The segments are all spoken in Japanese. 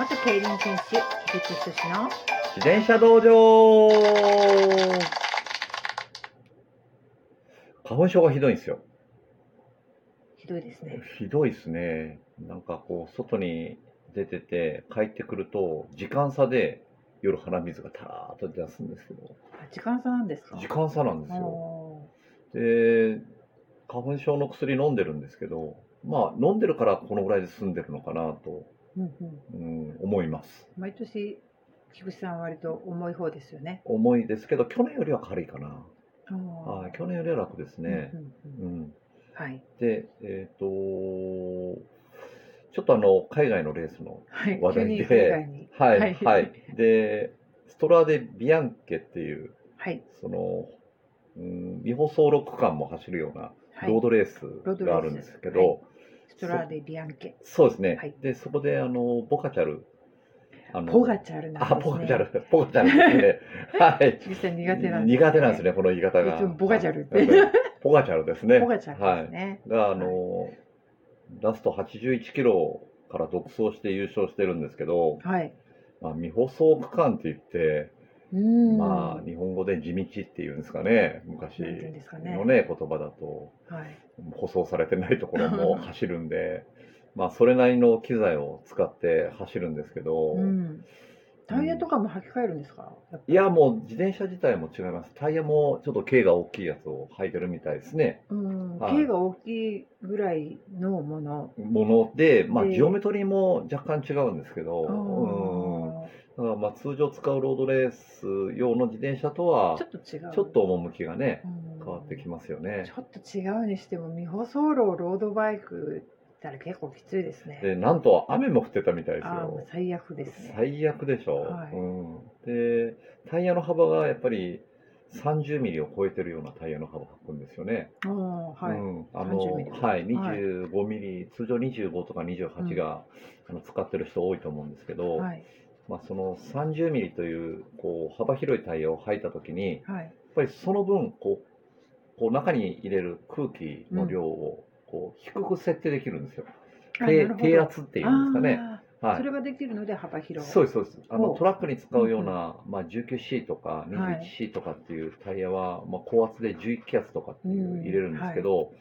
元競輪選手、菊池仁の自転車道場花粉症がひどいんですよ。ひどいですね。ひどいですね。なんかこう、外に出てて帰ってくると、時間差で夜鼻水がたらーっと出すんですけど、あ時間差なんですか？時間差なんですよ。おで、花粉症の薬飲んでるんですけど、まあ飲んでるからこのぐらいで済んでるのかなと、ーうんうん、うん、思います。毎年、菊池さんは割と重い方ですよね。重いですけど、去年よりは軽いかな。あ去年よりは楽ですねう。んうんうんうん。はい。で、えっ、と、ちょっとあの、海外のレースの、はい。話題で。はい、はいはい。で、ストラデ・ビアンケっていう、はい。その、うん、未舗装路区間も走るようなはいロードレースロードレースがあるんですけど、はいストラーデ・ビアンケ。そうですね、はいで、そこで、あの、ボカチャル、あのポガチャルなんですあ、ね。ポカチャル、ポカチャルですね。はい。苦手なんです、苦手なんですね、この言い方が。ボカチャルってはいポカチャルですね。ポガチャルはいです。ね。が、あの、ラスト81キロから独走して優勝してるんですけど、はい。まあ、未舗装区間って言って、うん。まあ、日本語で地道っていうんですかね、昔なんていうんですかねのね、言葉だと、はい。舗装されてないところも 走るんで、まあ、それなりの機材を使って走るんですけど、うん。タイヤとかも履き替えるんですか、いや、もう自転車自体も違います。タイヤもちょっと径が大きいやつを履いてるみたいですね。うん、はい径が大きいぐらいのもの。もので、まあ、でジオメトリーも若干違うんですけど、あうんーだからまあ通常使うロードレース用の自転車とはちょっと違う。ちょっと趣がねうん変わってきますよねち。ょっと違うにしても、未舗装路ロードバイクったら結構きついですね。でなんと雨も降ってたみたいですよ。最悪ですね。最悪でしょ、はいうん。でタイヤの幅がやっぱり30ミリを超えてるようなタイヤの幅を履くんですよね。ああ、はい。うん、あの30ミリはい、25ミリ、通常25とか28が、あの使ってる人多いと思うんですけど、はい。まあ、その30ミリというこう幅広いタイヤを履いたときに、やっはい。ぱりその分こう、こう中に入れる空気の量をこう低く設定できるんですよ。低低圧っていうんですかね。あはいーそれができるので幅広い。そうです、そうです。あのトラックに使うような、まあ、19C とかはい 21C とかっていうタイヤは、まあ、高圧で11気圧とかっていううん入れるんですけど、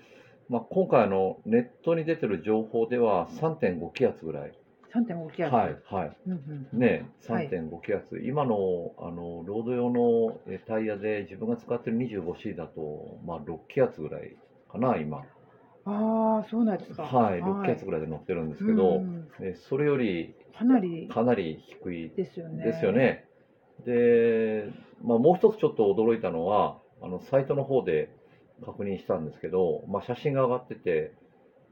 まあ、今回あのネットに出てる情報では3.5気圧ぐらい。3.5気圧。はい、はい。うんうん。ね、はい3.5気圧、今のあのロード用のえタイヤで自分が使ってる 25C だと、まあ、6気圧ぐらいかな、今、ああ、そうなんですか。はい、6気圧ぐらいで乗ってるんですけど、うんえそれよりかなりかなり低いですよね。ですよ。ね。で、まあ、もう一つちょっと驚いたのは、あのサイトの方で確認したんですけど、まあ、写真が上がってて、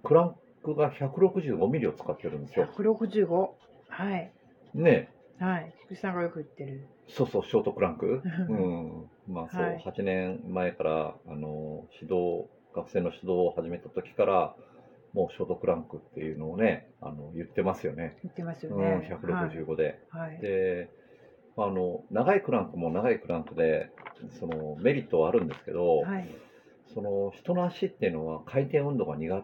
クランクが165ミリを使ってるんですよ。165。はい。ね、はい。菊池さんがよく言ってる。そうそう、ショートクランク。うん。まあそう、はい8年前から、あの、指導、学生の指導を始めた時から、もうショートクランクっていうのをね、あの、言ってますよね。言ってますようん、ね。165で。はい。はい。で、まああの、長いクランクも長いクランクで、その、メリットはあるんですけど、はい。その、人の足っていうのは回転運動が苦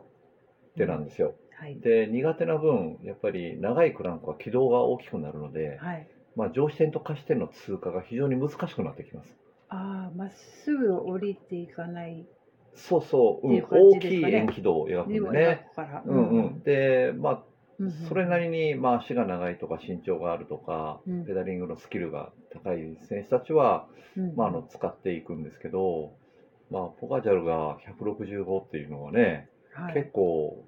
手なんですよ。はい。で、苦手な分、やっぱり長いクランクは軌道が大きくなるので、はい。まあ、上視点と下視点の通過が非常に難しくなってきます。ああ、まっすぐ降りていかない。そうそう、うん。大きい円軌道を描くんででね。うんうん、で、まあ、それなりに、まあ、足が長いとか身長があるとか、うん。ペダリングのスキルが高い選手たちは、うんまあ、あの使っていくんですけど、まあ、ポガジャルが165っていうのはね、はい。結構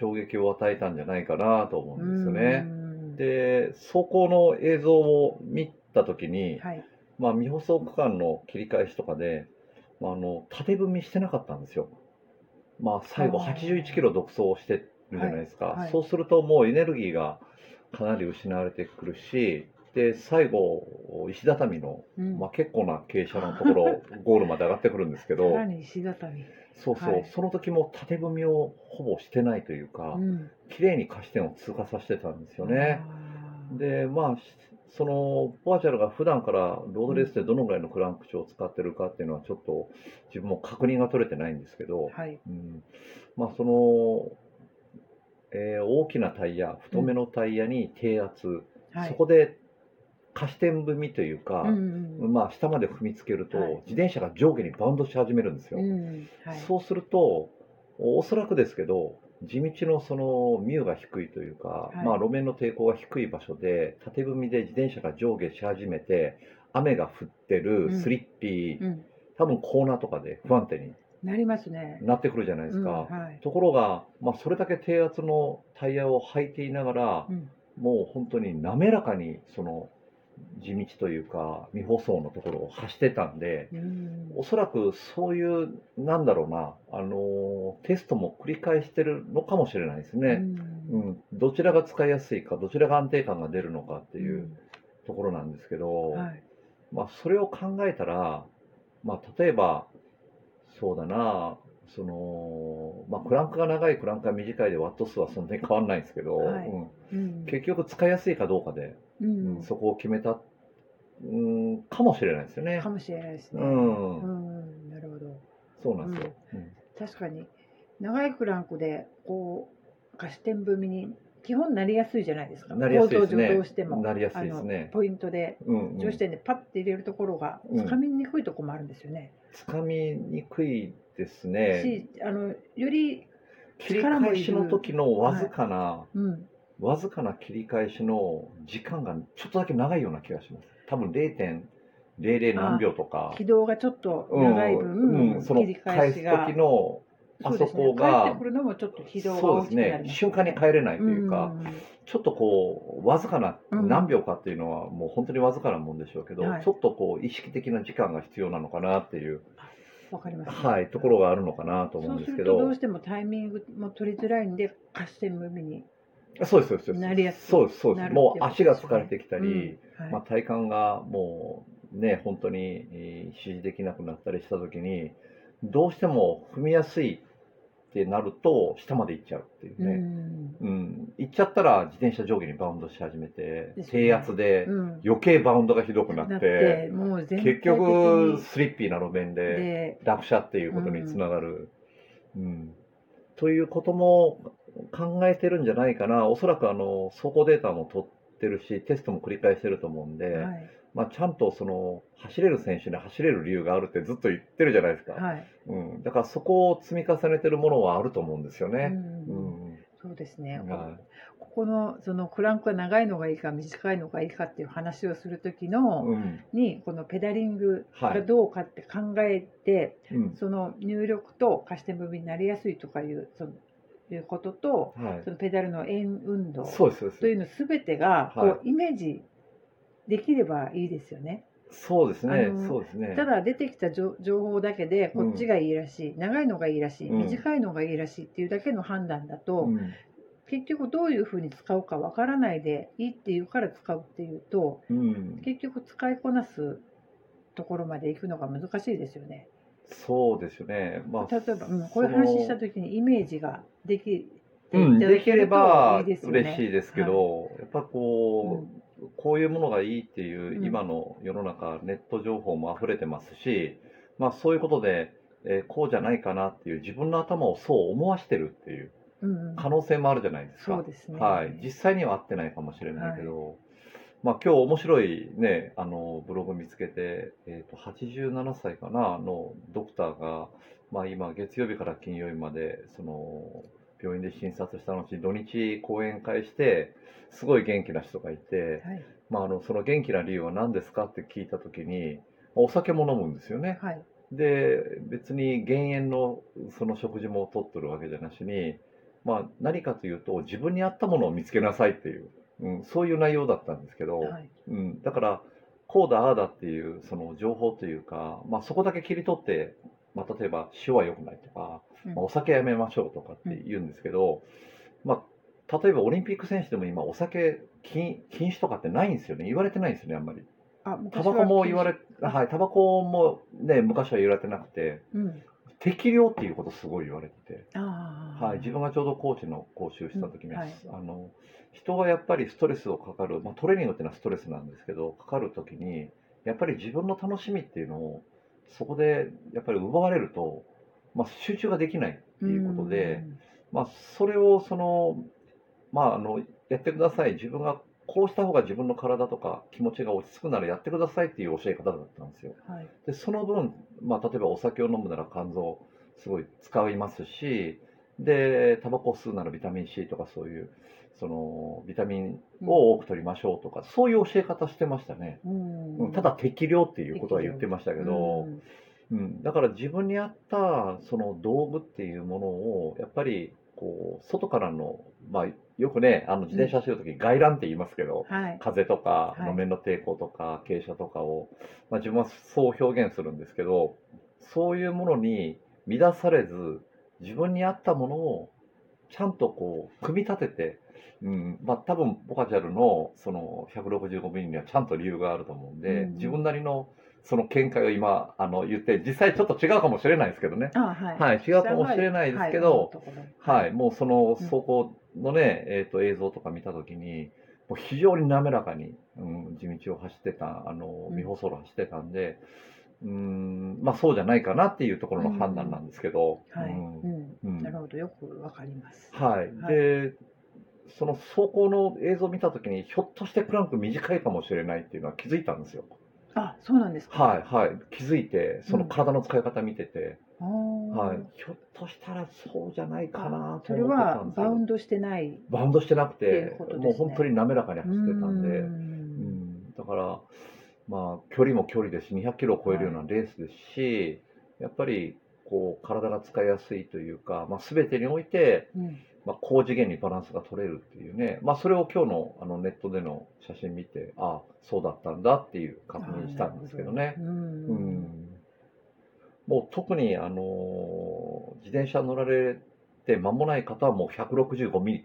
衝撃を与えたんじゃないかなと思うんですよね。うん。で、走行の映像を見たときに、はい。まあ、未舗装区間の切り返しとかで、まあ、あの縦踏みしてなかったんですよ。まあ、最後あー81キロ独走してるじゃないですか。はいはいそうするともうエネルギーがかなり失われてくるし、で、最後、石畳の、うんまあ、結構な傾斜のところ、ゴールまで上がってくるんですけど石畳。そうそう、はいその時も縦踏みをほぼしてないというか、うん。綺麗に下視点を通過させてたんですよね。で、まあ、しそのバーチャルが普段からロードレースでどのぐらいのクランク値を使ってるかっていうのはちょっと自分も確認が取れてないんですけど、はい。うん、まあその、えー大きなタイヤ、太めのタイヤに低圧、はい。そこで下視点踏みというか、うんうん。まあ、下まで踏みつけると、はい。自転車が上下にバウンドし始めるんですよ。うん。はい。そうすると、おそらくですけど、地道のそのミューが低いというか、はい。まあ路面の抵抗が低い場所で、縦踏みで自転車が上下し始めて、雨が降ってる、うん。スリッピー、うん。多分コーナーとかで不安定になりますね。なってくるじゃないですか。うんはい。ところが、まあ、それだけ低圧のタイヤを履いていながら、うん。もう本当に滑らかにその地道というか未舗装のところを走ってたんで、うん。おそらくそういう、なんだろうな、あのテストも繰り返してるのかもしれないですうね。ん。うん、どちらが使いやすいか、どちらが安定感が出るのかっていうところなんですけど、はい。まあ、それを考えたら、まあ、例えば、そうだな、その、まあ、クランクが長い、クランクが短いでワット数はそんなに変わらないんですけど、はい。うん。うん。結局使いやすいかどうかで、うん。うんそこを決めた、うん、かもしれないですよね。か。もしれないですね。うん。うん。なるほど。そうなんですよ。うん。確かに。長いクランクでこう下視点踏みに基本なりやすいじゃないですか。なりやすいですね。上しても。なりやすいですね。ポイントで。上視点でパッて入れるところがうん。つかみにくいところもあるんですよね。つかみにくいですね。しあのより切り返しの時のわずかな、うん。わずかな切り返しの時間がちょっとだけ長いような気がします。多分0.00何秒とか。軌道がちょっと長い分、うんうん。その返す時のあそこがってくるのもちょっと軌道がそうですね。瞬間に帰れないというか、ん。ちょっとこうわずかなうん。何秒かっていうのはもう本当にわずかなもんでしょうけど、はい。ちょっとこう意識的な時間が必要なのかなっていう、わかります、はい、ところがあるのかなと思そうんですけど。るとどうしてもタイミングも取りづらいんで下視点踏みにそうですそうです。なりやすいそうですそうです。もう足が疲れてきたり、うん。はい。まあ、体幹がもうね本当にえー支持できなくなったりした時にどうしても踏みやすいってなると下まで行っちゃうっていううね、ん。うん。行っちゃったら自転車上下にバウンドし始めてね。低圧でうん。余計バウンドがひどくなって,、う全体結局スリッピーな路面でで落車っていうことにつながる、うん。ということも考えてるんじゃないかな。おそらくあの走行データも取ってるしテストも繰り返してると思うんで、はいまあ、ちゃんとその走れる選手に走れる理由があるってずっと言ってるじゃないですか、はい。うん、だからそこを積み重ねてるものはあると思うんですようね。ん。うん。そうですね、はここのそのクランクが長いのがいいか短いのがいいかっていう話をする時いの、うん。にこのペダリングはいがどうかって考えて、うんその入力と貸して部分になりやすいとかいうそのいうこととはい。そのペダルの円運動というのすべてがこう、はイメージできればいいですよね。そうですね。そうですね。ただ出てきた情情報だけでこっちがいいらしい、長いのがいいらしい、うん。短いのがいいらしいっていうだけの判断だと、うん。結局どういうふうに使うかわからないでいいっていうから使うっていうとうん、結局使いこなすところまで行くのが難しいですよね。そうですよね、まあ、例えば、うん、こういう話した時にイメージができてうん、いれば。嬉しいですけど、やっぱこう、こういうものがいいっていう、うん今の世の中、ネット情報も溢れてますし、まあ、そういうことで、えーこうじゃないかなっていう、自分の頭をそう思わしてるっていううんうん可能性もあるじゃないですか。そうですね。はい、実際には合ってないかもしれないけど、まあ今日面白いね、あのブログ見つけて、えっ、と、87歳かな、のドクターが、まあ今月曜日から金曜日まで、その、病院で診察した後、土日講演会して、すごい元気な人がいて、はい。まああの、その元気な理由は何ですかって聞いたときに、お酒も飲むんですよね。はい。で別に減塩のその食事もとってるわけじゃなしに、まあ、何かというと自分に合ったものを見つけなさいっていう、うん、そういう内容だったんですけど、はい。うん、だからこうだああだっていうその情報というか、まあ、そこだけ切り取って、まあ、例えば塩は良くないとか、うんまあお酒やめましょうとかって言うんですけど、まあ、例えばオリンピック選手でも今お酒禁禁止とかってないんですよね言われてないんですよねあんまり。あ、タバコも言われ、あはい、タバコもね、昔は言われてなくて、うん。適量っていうことすごい言われてて。はい、自分がちょうどコーチの講習した時に、うんはいあの人がやっぱりストレスをかかる、まあ、トレーニングっていうのはストレスなんですけどかかる時にやっぱり自分の楽しみっていうのをそこでやっぱり奪われると、まあ、集中ができないっていうことで、まあ、それをその、まあ、あのやってください自分がこうした方が自分の体とか気持ちが落ち着くならやってくださいっていう教え方だったんですよ。はい。で、その分、まあ、例えばお酒を飲むなら肝臓すごい使いますし、で、タバコを吸うならビタミン C とかそういう、その、ビタミンを多く取りましょうとか、そういう教え方してましたね。うん。うんただ適量っていうことは言ってましたけど、うん。うん、だから自分に合ったその道具っていうものをやっぱりこう外からの、まあ、よくねあの自転車走るとき外乱って言いますけど、はい。風とかはい。路面の抵抗とか傾斜とかを、まあ、自分はそう表現するんですけどそういうものに乱されず自分に合ったものをちゃんとこう組み立てて、うんまあ、多分ボカチャルのその165ミリにはちゃんと理由があると思うんで、うん自分なりのその見解を今あの言って実際ちょっと違うかもしれないですけどね。あ、はい。はい、違うかもしれないですけど、はいはい、もうそのうん走行のね、えっ、と映像とか見たときに、もう非常に滑らかに、うん、地道を走ってた、あの、うん未舗装路走ってたんで、うん、まあそうじゃないかなっていうところの判断なんですけど、はい。うんうん。うんなるほど。よくわかります。はい、はいで、その走行の映像を見たときに、ひょっとしてクランク短いかもしれないっていうのは気づいたんですよ。あ、そうなんですか？はい、はい、気づいて、その体の使い方見てて、あーはい、ひょっとしたらそうじゃないかなとそれ思ってたはんですよ。バウンドしてない。バウンドしてなくってねもう本当に滑らかに走ってたんで、ううんんだから、まあ、距離も距離ですし、200キロを超えるようなレースですし、やっぱりこう体が使いやすいというか、まあ、全てにおいて、うん。まあ、高次元にバランスが取れるっていうね、まあ、それを今日のあのネットでの写真見て、ああ、そうだったんだっていう確認したんですけどね。う。うんん。もう特に、あのー自転車乗られて間もない方はもう165ミリ